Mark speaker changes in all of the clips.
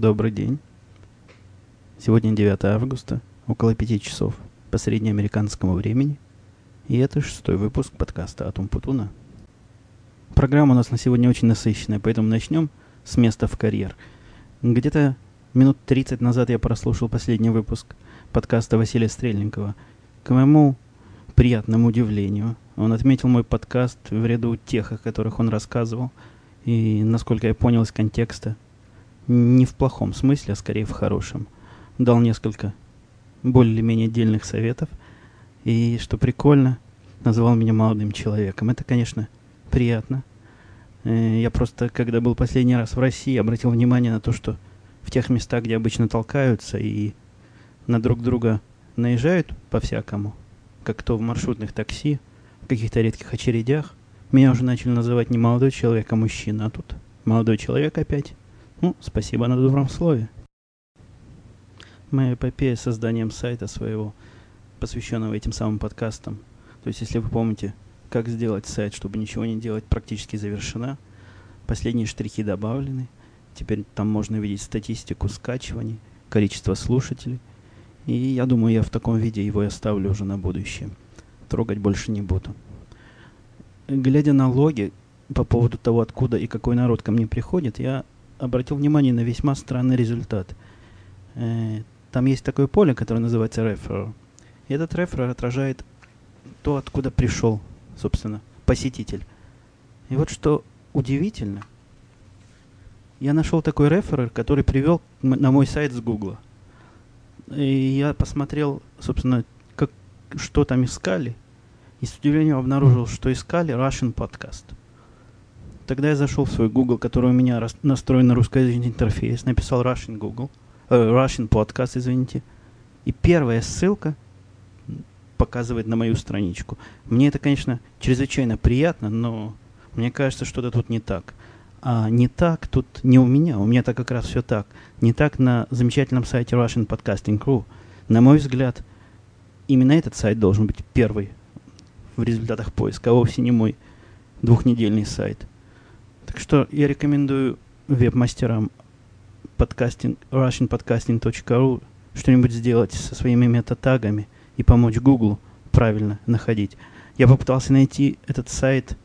Speaker 1: Добрый день. Сегодня 9 августа, около 5 часов по среднеамериканскому времени. И это шестой выпуск подкаста «Атум Путуна». Программа у нас на сегодня очень насыщенная, поэтому начнем с места в карьер. Где-то минут 30 назад я прослушал последний выпуск подкаста Василия Стрельникова. К моему приятному удивлению, он отметил мой подкаст в ряду тех, о которых он рассказывал. И, насколько я понял из контекста, не в плохом смысле, а скорее в хорошем. Дал несколько более-менее отдельных советов. И, что прикольно, назвал меня молодым человеком. Это, конечно, приятно. Э, я просто, когда был последний раз в России, обратил внимание на то, что в тех местах, где обычно толкаются и на друг друга наезжают по-всякому, как то в маршрутных такси, в каких-то редких очередях, меня уже начали называть не молодой человек, а мужчина, а тут молодой человек опять. Ну, спасибо на добром слове. Моя эпопея с созданием сайта своего, посвященного этим самым подкастам. То есть, если вы помните, как сделать сайт, чтобы ничего не делать, практически завершена. Последние штрихи добавлены. Теперь там можно видеть статистику скачиваний, количество слушателей. И я думаю, я в таком виде его оставлю уже на будущее. Трогать больше не буду. Глядя на логи по поводу того, откуда и какой народ ко мне приходит, я обратил внимание на весьма странный результат. Э, там есть такое поле, которое называется referral. И этот referral отражает то, откуда пришел, собственно, посетитель. И вот что удивительно, я нашел такой реферер, который привел на мой сайт с Гугла. И я посмотрел, собственно, как, что там искали, и с удивлением обнаружил, что искали Russian Podcast – Тогда я зашел в свой Google, который у меня настроен на русскоязычный интерфейс, написал Russian Google, э, Russian Podcast, извините. И первая ссылка показывает на мою страничку. Мне это, конечно, чрезвычайно приятно, но мне кажется, что-то тут не так. А не так тут не у меня, у меня так как раз все так. Не так на замечательном сайте Russian Podcasting Crew. На мой взгляд, именно этот сайт должен быть первый в результатах поиска, а вовсе не мой двухнедельный сайт. Так что я рекомендую веб-мастерам подкастинг, russianpodcasting.ru что-нибудь сделать со своими метатагами и помочь Google правильно находить. Я попытался найти этот сайт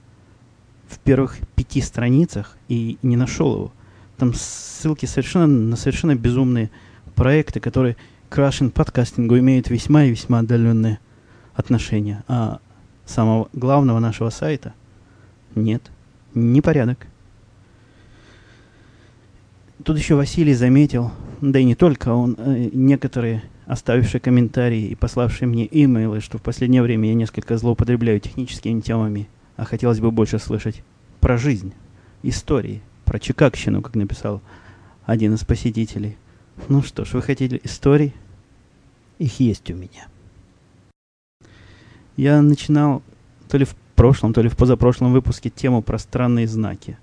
Speaker 1: в первых пяти страницах и не нашел его. Там ссылки совершенно на совершенно безумные проекты, которые к Russian подкастингу имеют весьма и весьма отдаленные отношения. А самого главного нашего сайта нет. Непорядок. Тут еще Василий заметил, да и не только он, э, некоторые оставившие комментарии и пославшие мне имейлы, что в последнее время я несколько злоупотребляю техническими темами, а хотелось бы больше слышать про жизнь, истории, про Чикагщину, как написал один из посетителей. Ну что ж, вы хотели историй? Их есть у меня. Я начинал то ли в прошлом, то ли в позапрошлом выпуске тему про странные знаки.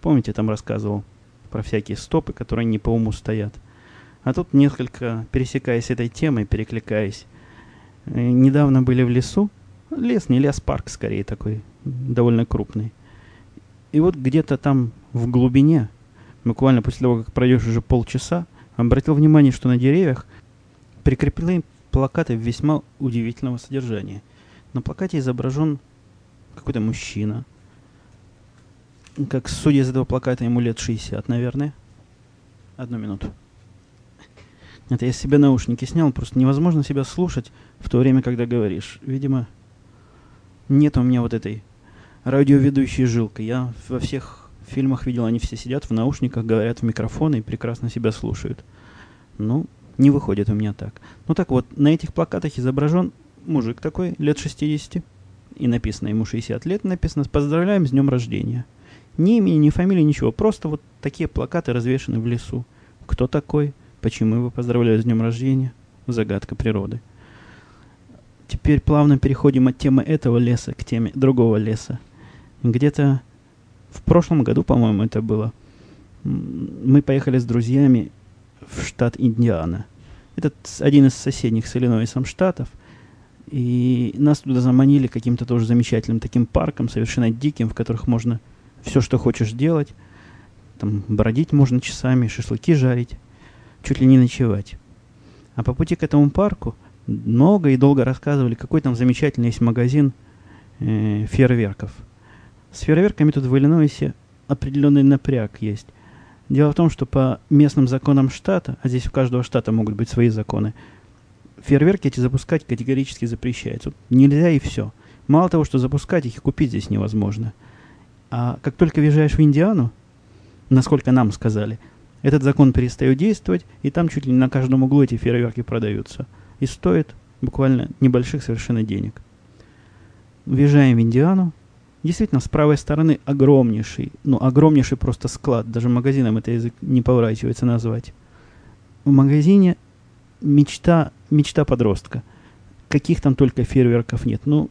Speaker 1: Помните, там рассказывал про всякие стопы, которые не по уму стоят. А тут несколько, пересекаясь этой темой, перекликаясь, э, недавно были в лесу, лес, не лес, парк скорее такой, довольно крупный. И вот где-то там в глубине, буквально после того, как пройдешь уже полчаса, обратил внимание, что на деревьях прикреплены плакаты весьма удивительного содержания. На плакате изображен какой-то мужчина – как судя из этого плаката, ему лет 60, наверное. Одну минуту. Это я себе наушники снял, просто невозможно себя слушать в то время, когда говоришь. Видимо, нет у меня вот этой радиоведущей жилки. Я во всех фильмах видел, они все сидят в наушниках, говорят в микрофоны и прекрасно себя слушают. Ну, не выходит у меня так. Ну так вот, на этих плакатах изображен мужик такой, лет 60, и написано ему 60 лет, написано «Поздравляем с днем рождения». Ни имени, ни фамилии, ничего. Просто вот такие плакаты развешаны в лесу. Кто такой? Почему его поздравляют с днем рождения? Загадка природы. Теперь плавно переходим от темы этого леса к теме другого леса. Где-то в прошлом году, по-моему, это было, мы поехали с друзьями в штат Индиана. Это один из соседних с Иллинойсом штатов. И нас туда заманили каким-то тоже замечательным таким парком, совершенно диким, в которых можно все, что хочешь делать. Там бродить можно часами, шашлыки жарить. чуть ли не ночевать. А по пути к этому парку много и долго рассказывали, какой там замечательный есть магазин э, фейерверков. С фейерверками тут в Иллинойсе определенный напряг есть. Дело в том, что по местным законам штата, а здесь у каждого штата могут быть свои законы, фейерверки эти запускать категорически запрещается. Нельзя и все. Мало того, что запускать их и купить здесь невозможно. А как только въезжаешь в Индиану, насколько нам сказали, этот закон перестает действовать, и там чуть ли не на каждом углу эти фейерверки продаются. И стоит буквально небольших совершенно денег. Въезжаем в Индиану. Действительно, с правой стороны огромнейший, ну, огромнейший просто склад. Даже магазином это язык не поворачивается назвать. В магазине мечта, мечта подростка. Каких там только фейерверков нет. Ну,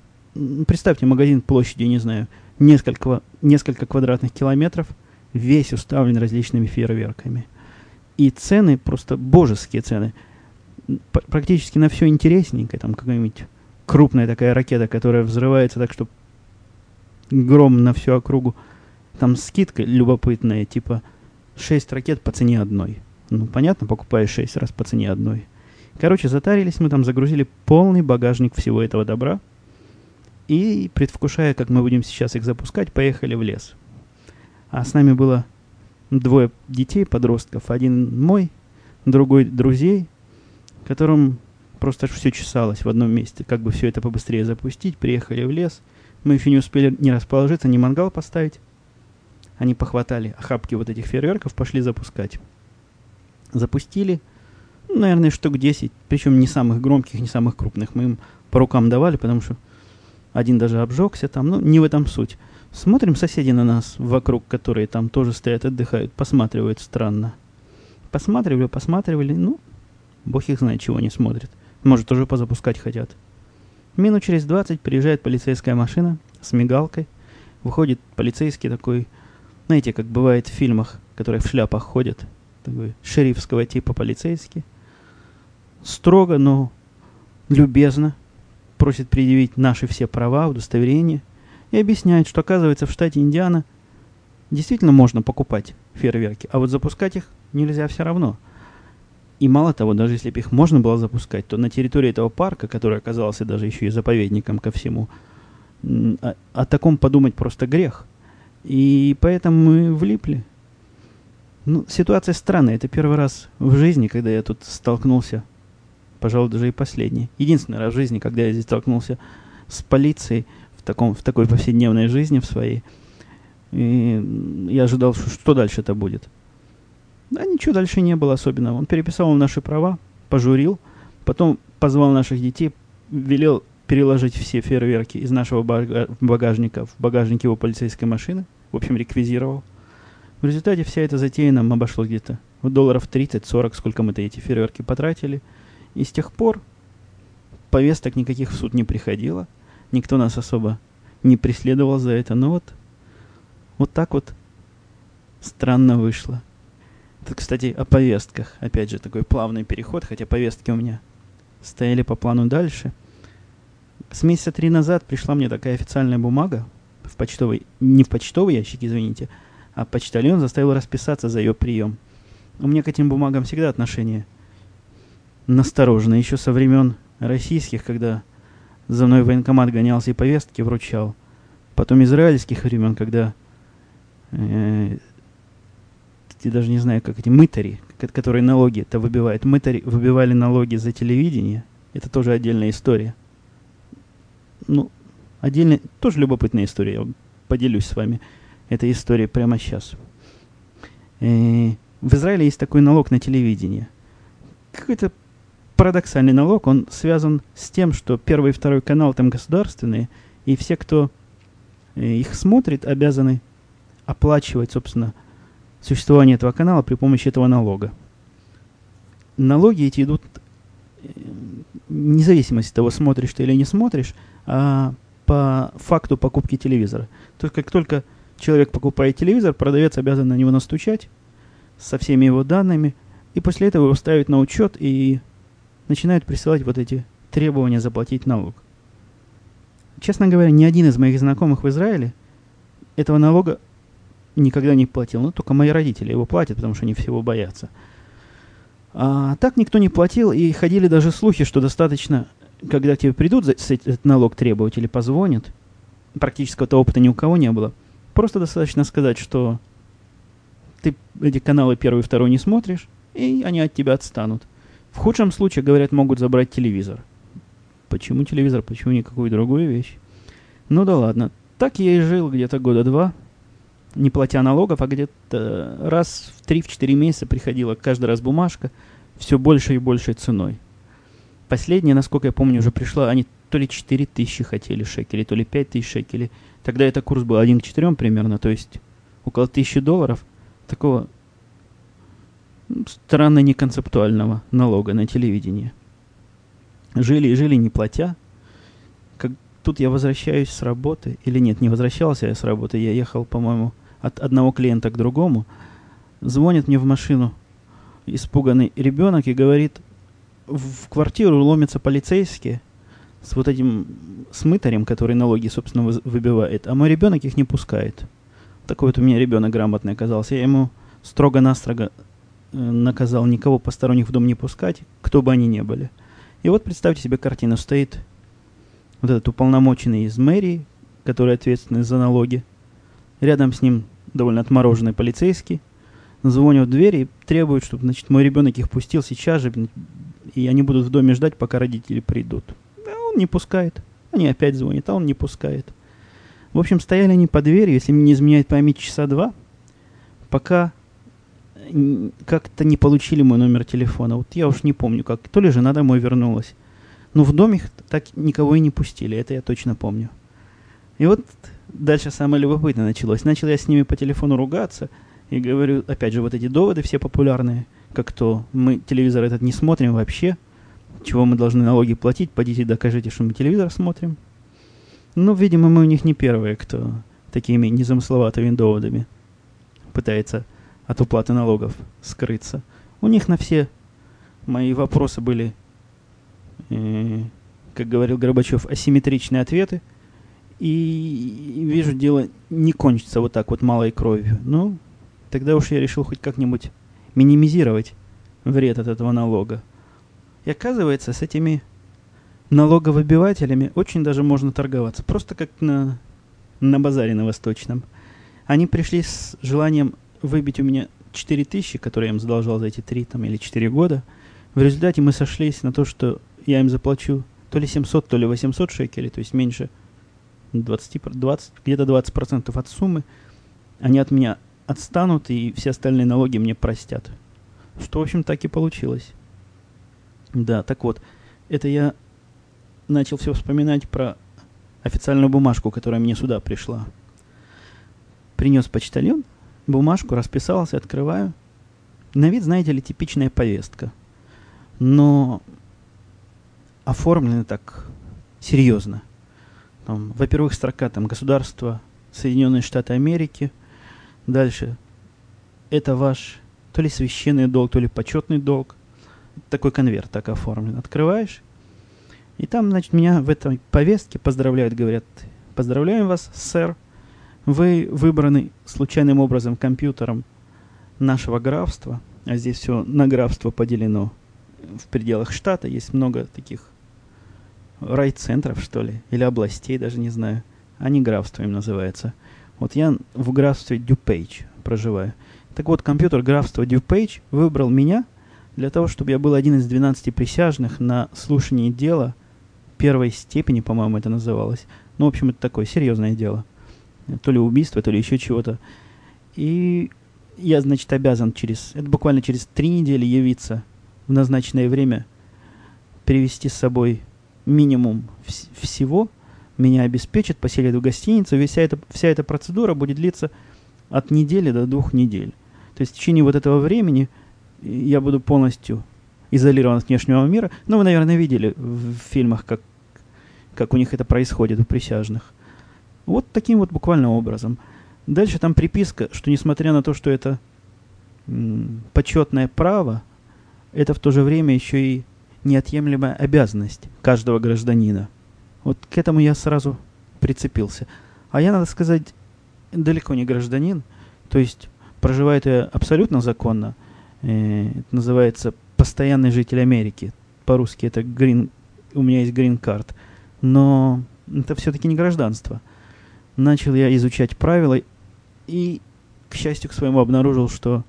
Speaker 1: представьте, магазин площадью, не знаю, несколько, несколько квадратных километров, весь уставлен различными фейерверками. И цены, просто божеские цены. Практически на все интересненькое, там какая-нибудь крупная такая ракета, которая взрывается так, что гром на всю округу. Там скидка любопытная, типа 6 ракет по цене одной. Ну, понятно, покупаешь 6 раз по цене одной. Короче, затарились мы там, загрузили полный багажник всего этого добра. И, предвкушая, как мы будем сейчас их запускать, поехали в лес. А с нами было двое детей, подростков. Один мой, другой друзей, которым просто все чесалось в одном месте. Как бы все это побыстрее запустить. Приехали в лес. Мы еще не успели ни расположиться, ни мангал поставить. Они похватали охапки вот этих фейерверков, пошли запускать. Запустили, наверное, штук 10, причем не самых громких, не самых крупных. Мы им по рукам давали, потому что один даже обжегся там, ну, не в этом суть. Смотрим соседи на нас, вокруг которые там тоже стоят, отдыхают, посматривают странно. Посматривали, посматривали, ну, бог их знает, чего они смотрят. Может, тоже позапускать хотят. Минут через 20 приезжает полицейская машина с мигалкой. Выходит полицейский такой, знаете, как бывает в фильмах, которые в шляпах ходят, такой шерифского типа полицейский. Строго, но любезно просит предъявить наши все права, удостоверения, и объясняет, что оказывается в штате Индиана действительно можно покупать фейерверки, а вот запускать их нельзя все равно. И мало того, даже если бы их можно было запускать, то на территории этого парка, который оказался даже еще и заповедником ко всему, о, о таком подумать просто грех. И поэтому мы влипли. Ну, ситуация странная. Это первый раз в жизни, когда я тут столкнулся пожалуй, даже и последний. Единственный раз в жизни, когда я здесь столкнулся с полицией в, таком, в такой повседневной жизни в своей. И я ожидал, что, что дальше это будет. Да ничего дальше не было особенного. Он переписал наши права, пожурил, потом позвал наших детей, велел переложить все фейерверки из нашего багажника в багажник его полицейской машины. В общем, реквизировал. В результате вся эта затея нам обошлась где-то в долларов 30-40, сколько мы-то эти фейерверки потратили – и с тех пор повесток никаких в суд не приходило. Никто нас особо не преследовал за это. Но вот, вот так вот странно вышло. Это, кстати, о повестках. Опять же, такой плавный переход, хотя повестки у меня стояли по плану дальше. С месяца три назад пришла мне такая официальная бумага в почтовый, не в почтовый ящик, извините, а почтальон заставил расписаться за ее прием. У меня к этим бумагам всегда отношение настороженно. Еще со времен российских, когда за мной военкомат гонялся и повестки вручал. Потом израильских времен, когда э, я даже не знаю, как эти мытари, которые налоги это выбивают. Мытари выбивали налоги за телевидение. Это тоже отдельная история. Ну, отдельная, тоже любопытная история. Я поделюсь с вами этой историей прямо сейчас. Э, в Израиле есть такой налог на телевидение. Какой-то парадоксальный налог, он связан с тем, что первый и второй канал там государственные, и все, кто э, их смотрит, обязаны оплачивать, собственно, существование этого канала при помощи этого налога. Налоги эти идут э, вне зависимости от того, смотришь ты или не смотришь, а по факту покупки телевизора. То есть как только человек покупает телевизор, продавец обязан на него настучать со всеми его данными, и после этого его ставить на учет и начинают присылать вот эти требования заплатить налог. Честно говоря, ни один из моих знакомых в Израиле этого налога никогда не платил. Ну, только мои родители его платят, потому что они всего боятся. А так никто не платил, и ходили даже слухи, что достаточно, когда тебе придут этот налог требовать или позвонят, практического опыта ни у кого не было, просто достаточно сказать, что ты эти каналы первый и второй не смотришь, и они от тебя отстанут. В худшем случае, говорят, могут забрать телевизор. Почему телевизор, почему не какую другую вещь? Ну да ладно. Так я и жил где-то года два, не платя налогов, а где-то раз в 3-4 месяца приходила каждый раз бумажка, все больше и большей ценой. Последняя, насколько я помню, уже пришла, они то ли 4 тысячи хотели шекелей, то ли 5 тысяч шекелей. Тогда это курс был 1 к 4 примерно, то есть около тысячи долларов такого странно неконцептуального налога на телевидение. Жили и жили, не платя. Как тут я возвращаюсь с работы, или нет, не возвращался я с работы, я ехал, по-моему, от одного клиента к другому. Звонит мне в машину испуганный ребенок и говорит, в квартиру ломятся полицейские с вот этим смытарем, который налоги, собственно, выбивает, а мой ребенок их не пускает. Такой вот у меня ребенок грамотный оказался. Я ему строго-настрого наказал никого посторонних в дом не пускать, кто бы они ни были. И вот представьте себе картину. Стоит вот этот уполномоченный из мэрии, который ответственный за налоги. Рядом с ним довольно отмороженный полицейский. Звонят в дверь и требуют, чтобы значит, мой ребенок их пустил сейчас же, и они будут в доме ждать, пока родители придут. А он не пускает. Они опять звонят, а он не пускает. В общем, стояли они под дверью, если мне не изменяет память, часа два, пока как-то не получили мой номер телефона. Вот я уж не помню, как. То ли жена домой вернулась. Но в доме так никого и не пустили, это я точно помню. И вот дальше самое любопытное началось. Начал я с ними по телефону ругаться и говорю, опять же, вот эти доводы все популярные, как то мы телевизор этот не смотрим вообще, чего мы должны налоги платить, пойдите докажите, что мы телевизор смотрим. Ну, видимо, мы у них не первые, кто такими незамысловатыми доводами пытается от уплаты налогов скрыться. У них на все мои вопросы были, э, как говорил Горбачев, асимметричные ответы. И вижу, дело не кончится вот так вот малой кровью. Ну, тогда уж я решил хоть как-нибудь минимизировать вред от этого налога. И оказывается, с этими налоговыбивателями очень даже можно торговаться. Просто как на, на базаре на Восточном. Они пришли с желанием выбить у меня 4 тысячи, которые я им задолжал за эти 3 там, или 4 года. В результате мы сошлись на то, что я им заплачу то ли 700, то ли 800 шекелей, то есть меньше 20, 20 где-то 20% от суммы. Они от меня отстанут, и все остальные налоги мне простят. Что, в общем, так и получилось. Да, так вот, это я начал все вспоминать про официальную бумажку, которая мне сюда пришла. Принес почтальон, бумажку, расписался, открываю. На вид, знаете ли, типичная повестка. Но оформлена так серьезно. Там, во-первых, строка там государство Соединенные Штаты Америки. Дальше. Это ваш то ли священный долг, то ли почетный долг. Такой конверт так оформлен. Открываешь, и там, значит, меня в этой повестке поздравляют, говорят, поздравляем вас, сэр, вы выбраны случайным образом компьютером нашего графства, а здесь все на графство поделено в пределах штата, есть много таких райцентров, что ли, или областей, даже не знаю. Они графством называются. Вот я в графстве Дюпейдж проживаю. Так вот, компьютер графства Дюпейдж выбрал меня для того, чтобы я был один из 12 присяжных на слушании дела – первой степени, по-моему, это называлось. Ну, в общем, это такое серьезное дело. То ли убийство, то ли еще чего-то. И я, значит, обязан через... Это буквально через три недели явиться в назначенное время, привести с собой минимум вс- всего, меня обеспечат, поселят в гостиницу. Вся эта, вся эта процедура будет длиться от недели до двух недель. То есть в течение вот этого времени я буду полностью изолирован от внешнего мира. Ну, вы, наверное, видели в фильмах, как, как у них это происходит, у присяжных. Вот таким вот буквально образом. Дальше там приписка, что несмотря на то, что это почетное право, это в то же время еще и неотъемлемая обязанность каждого гражданина. Вот к этому я сразу прицепился. А я, надо сказать, далеко не гражданин, то есть проживает я абсолютно законно. Э, это называется постоянный житель Америки. По-русски это green, у меня есть card. Но это все-таки не гражданство. Начал я изучать правила и, к счастью к своему, обнаружил, что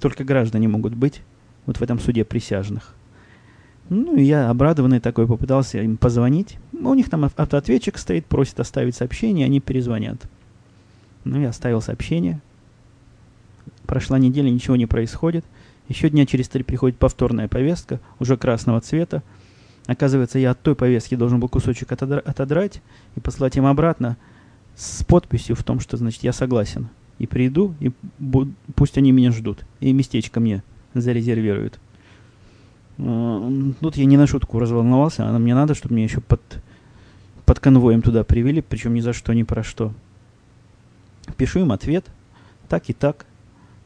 Speaker 1: только граждане могут быть вот в этом суде присяжных. Ну, и я, обрадованный такой, попытался им позвонить. У них там автоответчик стоит, просит оставить сообщение, они перезвонят. Ну, я оставил сообщение. Прошла неделя, ничего не происходит. Еще дня через три приходит повторная повестка, уже красного цвета. Оказывается, я от той повестки должен был кусочек отодра- отодрать и послать им обратно с подписью в том, что, значит, я согласен. И приду, и буд- пусть они меня ждут. И местечко мне зарезервируют. Тут я не на шутку разволновался, а мне надо, чтобы мне еще под, под конвоем туда привели, причем ни за что, ни про что. Пишу им ответ, так и так.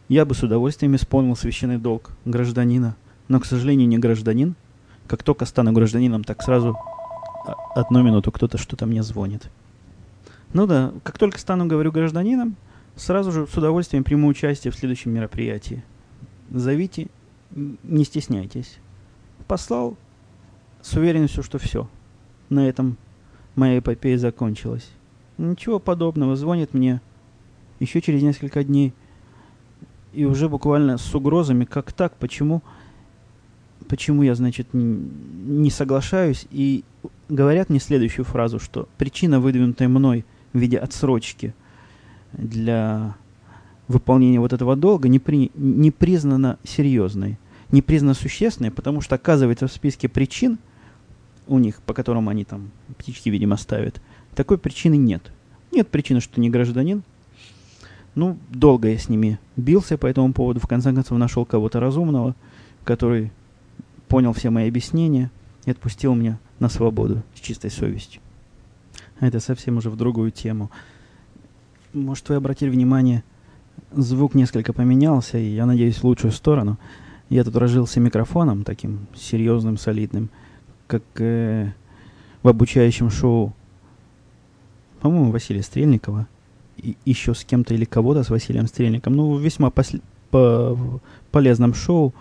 Speaker 1: Я бы с удовольствием исполнил священный долг гражданина, но, к сожалению, не гражданин. Как только стану гражданином, так сразу одну минуту кто-то что-то мне звонит. Ну да, как только стану, говорю, гражданином, сразу же с удовольствием приму участие в следующем мероприятии. Зовите, не стесняйтесь послал с уверенностью, что все. На этом моя эпопея закончилась. Ничего подобного. Звонит мне еще через несколько дней. И уже буквально с угрозами, как так, почему, почему я, значит, не соглашаюсь. И говорят мне следующую фразу, что причина, выдвинутая мной в виде отсрочки для выполнения вот этого долга, не, при, не признана серьезной не признано существенной, потому что, оказывается, в списке причин у них, по которым они там птички, видимо, ставят, такой причины нет. Нет причины, что не гражданин. Ну, долго я с ними бился по этому поводу. В конце концов, нашел кого-то разумного, который понял все мои объяснения и отпустил меня на свободу с чистой совестью. Это совсем уже в другую тему. Может, вы обратили внимание, звук несколько поменялся, и я надеюсь, в лучшую сторону – я тут разжился микрофоном таким серьезным, солидным, как э, в обучающем шоу, по-моему, Василия Стрельникова, и еще с кем-то или кого-то с Василием Стрельником, ну, весьма пос- по полезном шоу,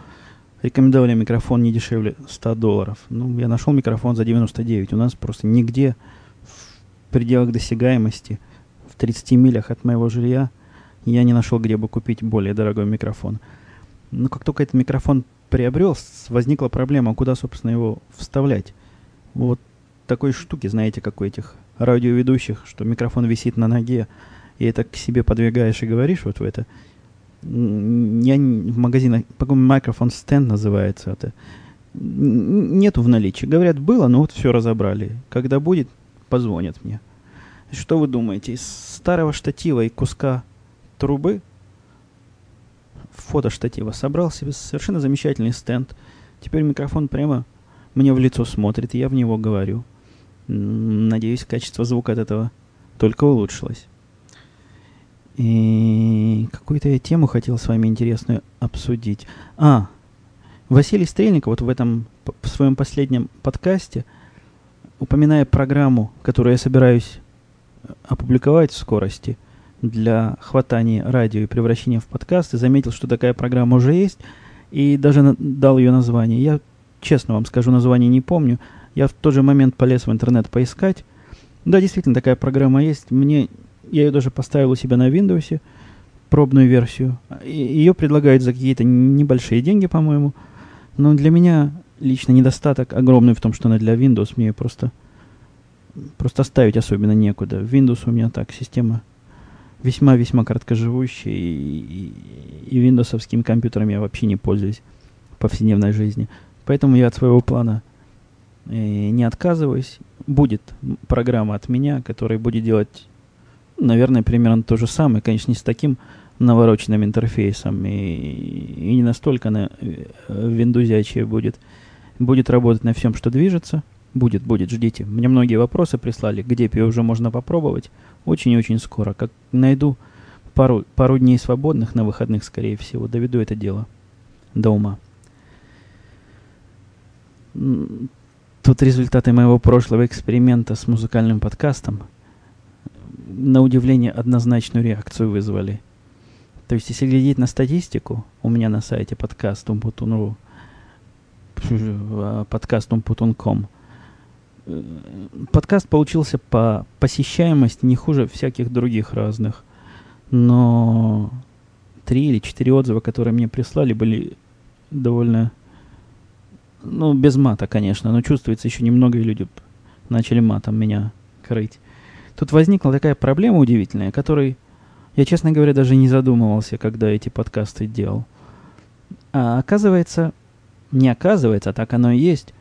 Speaker 1: рекомендовали микрофон не дешевле 100 долларов. Ну, я нашел микрофон за 99. У нас просто нигде пределах досягаемости, в 30 милях от моего жилья, я не нашел, где бы купить более дорогой микрофон. Но как только этот микрофон приобрел, возникла проблема, куда, собственно, его вставлять. Вот такой штуки, знаете, как у этих радиоведущих, что микрофон висит на ноге, и это к себе подвигаешь и говоришь вот в это. Я в магазинах, по-моему, микрофон стенд называется это. Нету в наличии. Говорят, было, но вот все разобрали. Когда будет, позвонят мне. Что вы думаете? Из старого штатива и куска трубы фотоштатива. Собрал себе совершенно замечательный стенд. Теперь микрофон прямо мне в лицо смотрит, и я в него говорю. Надеюсь, качество звука от этого только улучшилось. И какую-то я тему хотел с вами интересную обсудить. А, Василий Стрельников вот в этом, в своем последнем подкасте, упоминая программу, которую я собираюсь опубликовать в скорости – для хватания радио и превращения в подкаст, и заметил, что такая программа уже есть, и даже дал ее название. Я, честно вам скажу, название не помню. Я в тот же момент полез в интернет поискать. Да, действительно, такая программа есть. Мне, я ее даже поставил у себя на Windows, пробную версию. Ее предлагают за какие-то небольшие деньги, по-моему. Но для меня лично недостаток огромный в том, что она для Windows. Мне просто, просто ставить особенно некуда. Windows у меня так, система весьма-весьма короткоживущий, и, и, и виндовсовским компьютером я вообще не пользуюсь в повседневной жизни. Поэтому я от своего плана э, не отказываюсь. Будет программа от меня, которая будет делать, наверное, примерно то же самое. Конечно, не с таким навороченным интерфейсом и, и не настолько на э, виндузячее будет. Будет работать на всем, что движется. Будет, будет, ждите. Мне многие вопросы прислали, где ее уже можно попробовать. Очень и очень скоро. Как найду пару, пару дней свободных на выходных, скорее всего, доведу это дело до ума. Тут результаты моего прошлого эксперимента с музыкальным подкастом на удивление однозначную реакцию вызвали. То есть, если глядеть на статистику у меня на сайте подкаст Умбутун.ру, подкастом Путунком. Подкаст получился по посещаемости не хуже всяких других разных. Но три или четыре отзыва, которые мне прислали, были довольно... Ну, без мата, конечно, но чувствуется еще немного, и люди начали матом меня крыть. Тут возникла такая проблема удивительная, которой я, честно говоря, даже не задумывался, когда эти подкасты делал. А оказывается, не оказывается, а так оно и есть,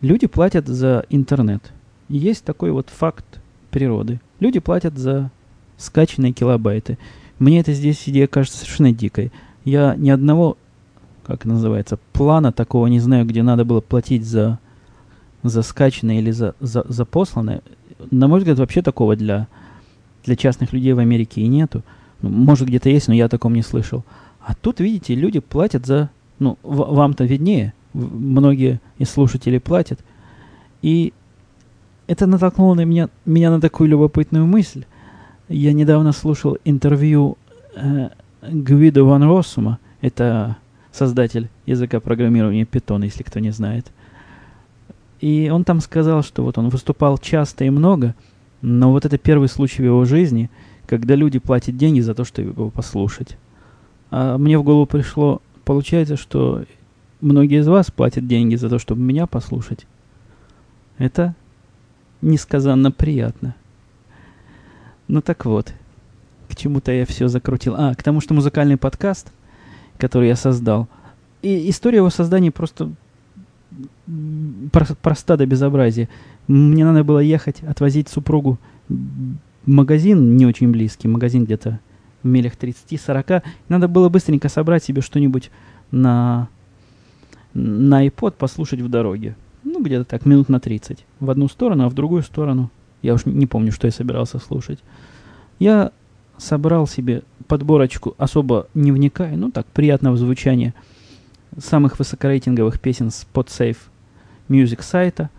Speaker 1: люди платят за интернет. есть такой вот факт природы. Люди платят за скачанные килобайты. Мне эта здесь идея кажется совершенно дикой. Я ни одного, как называется, плана такого не знаю, где надо было платить за, за скачанное или за, за, за посланное. На мой взгляд, вообще такого для, для частных людей в Америке и нету. Ну, может, где-то есть, но я о таком не слышал. А тут, видите, люди платят за... Ну, вам-то виднее. Многие из слушателей платят. И это натолкнуло на меня, меня на такую любопытную мысль. Я недавно слушал интервью э, Гвидо Ван Россума. Это создатель языка программирования Python, если кто не знает. И он там сказал, что вот он выступал часто и много, но вот это первый случай в его жизни, когда люди платят деньги за то, чтобы его послушать. А мне в голову пришло, получается, что многие из вас платят деньги за то, чтобы меня послушать. Это несказанно приятно. Ну так вот, к чему-то я все закрутил. А, к тому, что музыкальный подкаст, который я создал, и история его создания просто проста до безобразия. Мне надо было ехать, отвозить супругу в магазин не очень близкий, магазин где-то в милях 30-40. Надо было быстренько собрать себе что-нибудь на, на iPod, послушать в дороге. Ну, где-то так, минут на 30. В одну сторону, а в другую сторону. Я уж не помню, что я собирался слушать. Я собрал себе подборочку, особо не вникая, ну так, приятного звучания самых высокорейтинговых песен с PodSafe Music сайта.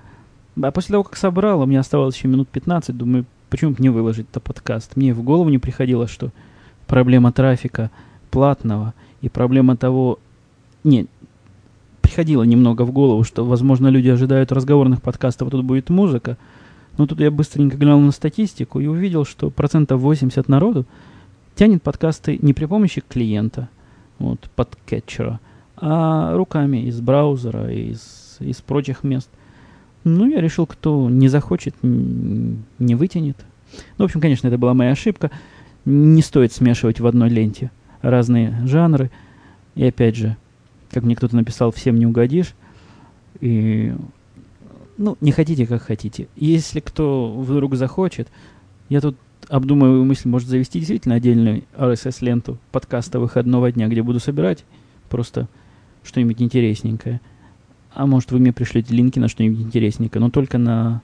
Speaker 1: А после того, как собрал, у меня оставалось еще минут 15, думаю, почему бы не выложить это подкаст. Мне в голову не приходило, что проблема трафика платного и проблема того... Не, приходило немного в голову, что, возможно, люди ожидают разговорных подкастов, а тут будет музыка. Но тут я быстренько глянул на статистику и увидел, что процентов 80 народу тянет подкасты не при помощи клиента, вот, подкетчера, а руками из браузера, из, из прочих мест. Ну, я решил, кто не захочет, не вытянет. Ну, в общем, конечно, это была моя ошибка. Не стоит смешивать в одной ленте разные жанры. И опять же, как мне кто-то написал, всем не угодишь. И, ну, не хотите, как хотите. Если кто вдруг захочет, я тут обдумываю мысль, может завести действительно отдельную RSS-ленту подкаста выходного дня, где буду собирать просто что-нибудь интересненькое. А может, вы мне пришлете линки на что-нибудь интересненькое, но только на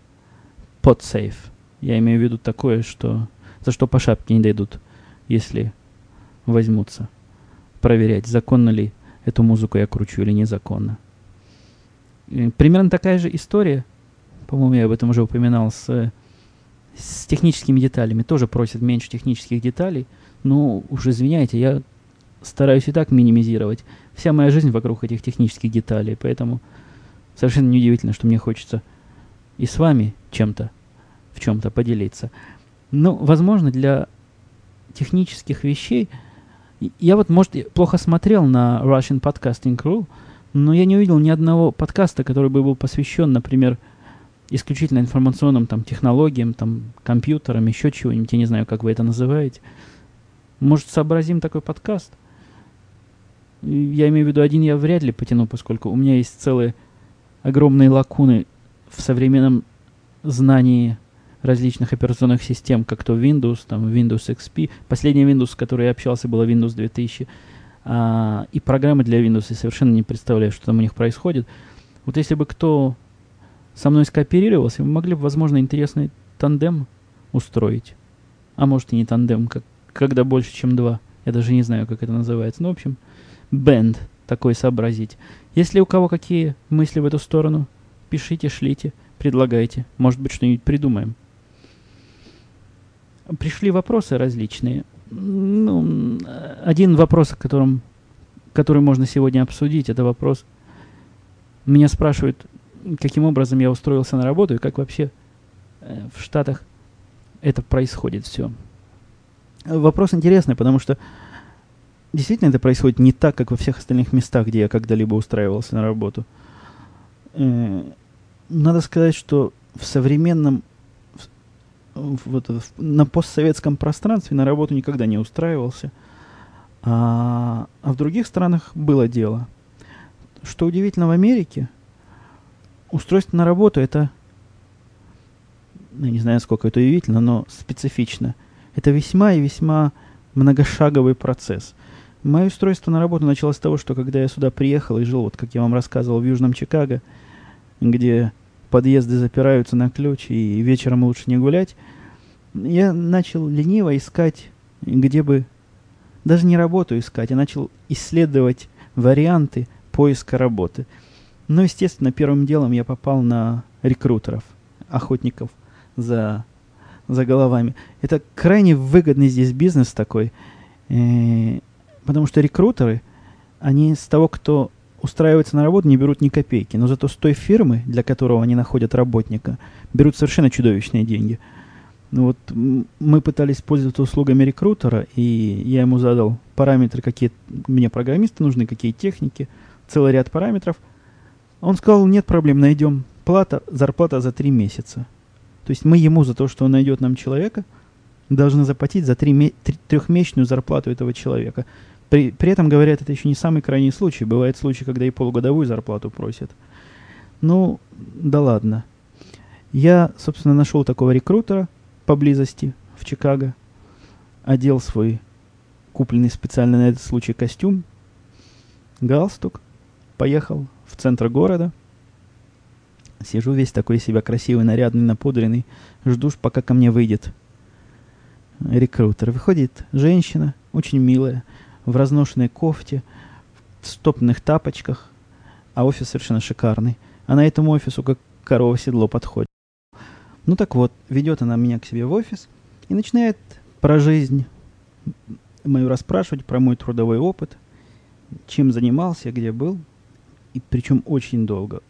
Speaker 1: PodSafe. Я имею в виду такое, что за что по шапке не дойдут, если возьмутся проверять, законно ли эту музыку я кручу или незаконно. Примерно такая же история, по-моему, я об этом уже упоминал, с, с техническими деталями. Тоже просят меньше технических деталей. Но уж извиняйте, я стараюсь и так минимизировать. Вся моя жизнь вокруг этих технических деталей, поэтому совершенно неудивительно, что мне хочется и с вами чем-то, в чем-то поделиться. Ну, возможно, для технических вещей я вот, может, плохо смотрел на Russian Podcasting Crew, но я не увидел ни одного подкаста, который бы был посвящен, например, исключительно информационным там, технологиям, там, компьютерам, еще чего-нибудь. Я не знаю, как вы это называете. Может, сообразим такой подкаст? Я имею в виду, один я вряд ли потяну, поскольку у меня есть целые огромные лакуны в современном знании различных операционных систем, как то Windows, там Windows XP. Последний Windows, с которой я общался, было Windows 2000. А, и программы для Windows я совершенно не представляю, что там у них происходит. Вот если бы кто со мной скооперировался, мы могли бы, возможно, интересный тандем устроить. А может и не тандем, как, когда больше, чем два. Я даже не знаю, как это называется. Ну, в общем, бенд такой сообразить. Если у кого какие мысли в эту сторону, пишите, шлите, предлагайте. Может быть, что-нибудь придумаем пришли вопросы различные. Ну, один вопрос, о котором, который можно сегодня обсудить, это вопрос Меня спрашивают, каким образом я устроился на работу и как вообще э, в Штатах это происходит все. Вопрос интересный, потому что действительно это происходит не так, как во всех остальных местах, где я когда-либо устраивался на работу. Э, надо сказать, что в современном вот, на постсоветском пространстве на работу никогда не устраивался. А, а в других странах было дело. Что удивительно в Америке, устройство на работу это, я не знаю, сколько это удивительно, но специфично. Это весьма и весьма многошаговый процесс. Мое устройство на работу началось с того, что когда я сюда приехал и жил, вот как я вам рассказывал, в Южном Чикаго, где подъезды запираются на ключ и вечером лучше не гулять, я начал лениво искать, где бы, даже не работу искать, я начал исследовать варианты поиска работы. Но, естественно, первым делом я попал на рекрутеров, охотников за, за головами. Это крайне выгодный здесь бизнес такой, э, потому что рекрутеры, они с того, кто устраивается на работу, не берут ни копейки. Но зато с той фирмы, для которого они находят работника, берут совершенно чудовищные деньги. Ну вот мы пытались пользоваться услугами рекрутера, и я ему задал параметры, какие мне программисты нужны, какие техники, целый ряд параметров. Он сказал, нет проблем, найдем. Плата, зарплата за три месяца. То есть мы ему за то, что он найдет нам человека, должны заплатить за три, трехмесячную зарплату этого человека. При, при этом, говорят, это еще не самый крайний случай. Бывают случаи, когда и полугодовую зарплату просят. Ну, да ладно. Я, собственно, нашел такого рекрутера поблизости в Чикаго, одел свой купленный специально на этот случай костюм, галстук, поехал в центр города. Сижу весь такой себя красивый, нарядный, напудренный, жду, пока ко мне выйдет рекрутер. Выходит женщина, очень милая, в разношенной кофте, в стопных тапочках, а офис совершенно шикарный. А на этому офису как корова седло подходит. Ну так вот, ведет она меня к себе в офис и начинает про жизнь мою расспрашивать, про мой трудовой опыт, чем занимался, где был, и причем очень долго.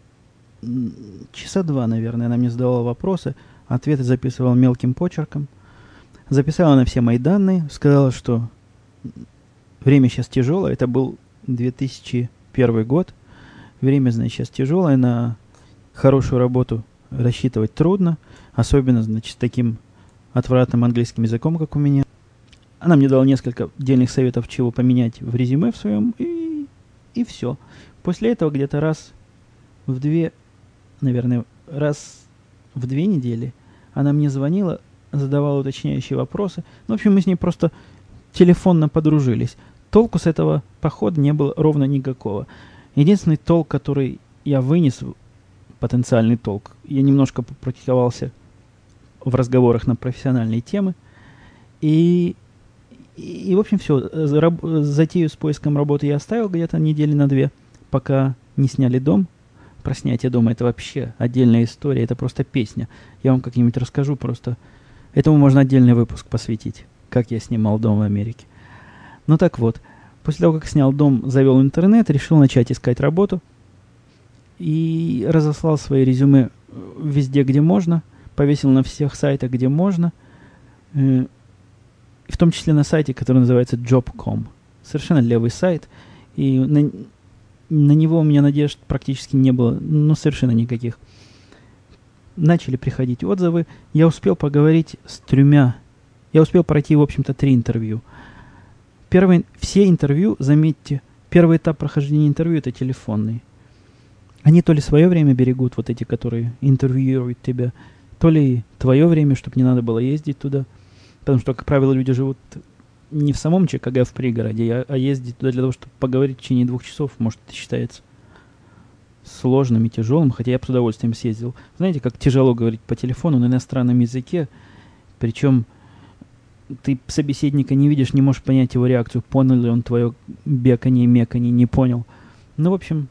Speaker 1: Часа два, наверное, она мне задавала вопросы, ответы записывала мелким почерком. Записала на все мои данные, сказала, что Время сейчас тяжелое. Это был 2001 год. Время, значит, сейчас тяжелое. На хорошую работу рассчитывать трудно. Особенно, значит, таким отвратным английским языком, как у меня. Она мне дала несколько дельных советов, чего поменять в резюме в своем, и, и все. После этого где-то раз в две, наверное, раз в две недели она мне звонила, задавала уточняющие вопросы. Ну, в общем, мы с ней просто телефонно подружились. Толку с этого похода не было ровно никакого. Единственный толк, который я вынес, потенциальный толк, я немножко попрактиковался в разговорах на профессиональные темы. И, и, и в общем, все. Затею с поиском работы я оставил где-то недели на две, пока не сняли дом. Про снятие дома это вообще отдельная история, это просто песня. Я вам как-нибудь расскажу просто. Этому можно отдельный выпуск посвятить, как я снимал дом в Америке. Ну так вот, после того, как снял дом, завел интернет, решил начать искать работу. И разослал свои резюме везде, где можно. Повесил на всех сайтах, где можно. Э, в том числе на сайте, который называется Job.com. Совершенно левый сайт. И на, на него у меня надежд практически не было. Ну, совершенно никаких. Начали приходить отзывы. Я успел поговорить с тремя. Я успел пройти, в общем-то, три интервью. Первый, все интервью, заметьте, первый этап прохождения интервью это телефонный. Они то ли свое время берегут, вот эти, которые интервьюируют тебя, то ли твое время, чтобы не надо было ездить туда. Потому что, как правило, люди живут не в самом Чикаго, а в пригороде, а, а ездить туда для того, чтобы поговорить в течение двух часов, может, это считается сложным и тяжелым, хотя я с удовольствием съездил. Знаете, как тяжело говорить по телефону на иностранном языке, причем ты собеседника не видишь, не можешь понять его реакцию, понял ли он твое беканье, меканье, не понял. Ну, в общем,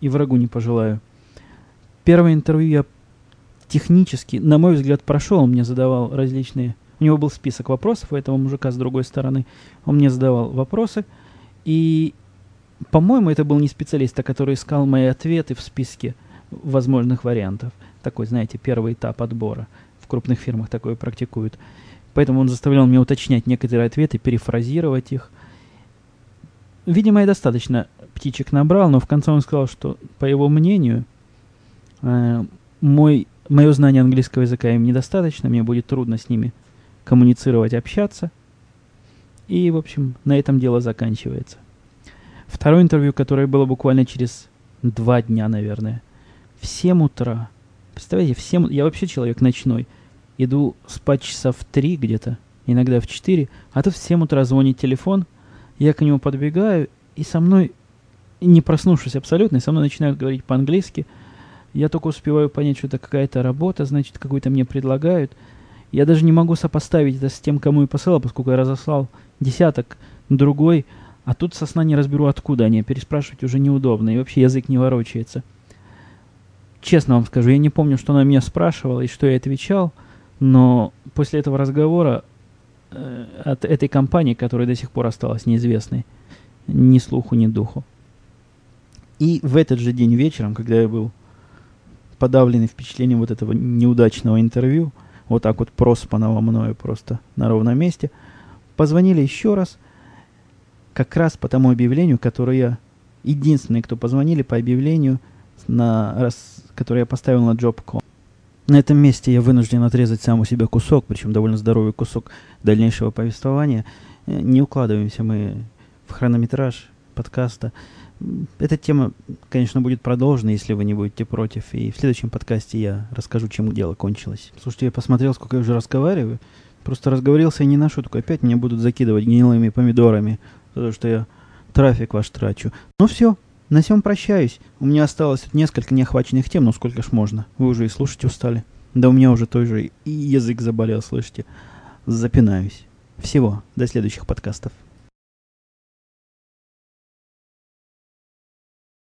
Speaker 1: и врагу не пожелаю. Первое интервью я технически, на мой взгляд, прошел. Он мне задавал различные... У него был список вопросов у этого мужика с другой стороны. Он мне задавал вопросы. И по-моему, это был не специалист, а который искал мои ответы в списке возможных вариантов. Такой, знаете, первый этап отбора. В крупных фирмах такое практикуют. Поэтому он заставлял меня уточнять некоторые ответы, перефразировать их. Видимо, я достаточно птичек набрал, но в конце он сказал, что, по его мнению, э, мой, мое знание английского языка им недостаточно, мне будет трудно с ними коммуницировать, общаться. И, в общем, на этом дело заканчивается. Второе интервью, которое было буквально через два дня, наверное. В 7 утра. Представляете, в 7... Я вообще человек ночной. Иду спать часа в 3 где-то, иногда в 4. А тут в 7 утра звонит телефон. Я к нему подбегаю, и со мной, не проснувшись абсолютно, со мной начинают говорить по-английски. Я только успеваю понять, что это какая-то работа, значит, какую-то мне предлагают. Я даже не могу сопоставить это с тем, кому я посылал, поскольку я разослал десяток другой а тут со сна не разберу, откуда они. Переспрашивать уже неудобно. И вообще язык не ворочается. Честно вам скажу, я не помню, что она меня спрашивала и что я отвечал. Но после этого разговора э, от этой компании, которая до сих пор осталась неизвестной, ни слуху, ни духу. И в этот же день вечером, когда я был подавленный впечатлением вот этого неудачного интервью, вот так вот проспанного мною просто на ровном месте, позвонили еще раз – как раз по тому объявлению, которое я... Единственный, кто позвонили по объявлению, на, раз, которое я поставил на Job.com. На этом месте я вынужден отрезать сам у себя кусок, причем довольно здоровый кусок дальнейшего повествования. Э, не укладываемся мы в хронометраж подкаста. Эта тема, конечно, будет продолжена, если вы не будете против. И в следующем подкасте я расскажу, чем дело кончилось. Слушайте, я посмотрел, сколько я уже разговариваю. Просто разговорился и не на шутку. Опять меня будут закидывать гнилыми помидорами потому что я трафик ваш трачу. Ну все, на всем прощаюсь. У меня осталось несколько неохваченных тем, но сколько ж можно. Вы уже и слушать устали. Да у меня уже той же и язык заболел, слышите. Запинаюсь. Всего. До следующих подкастов.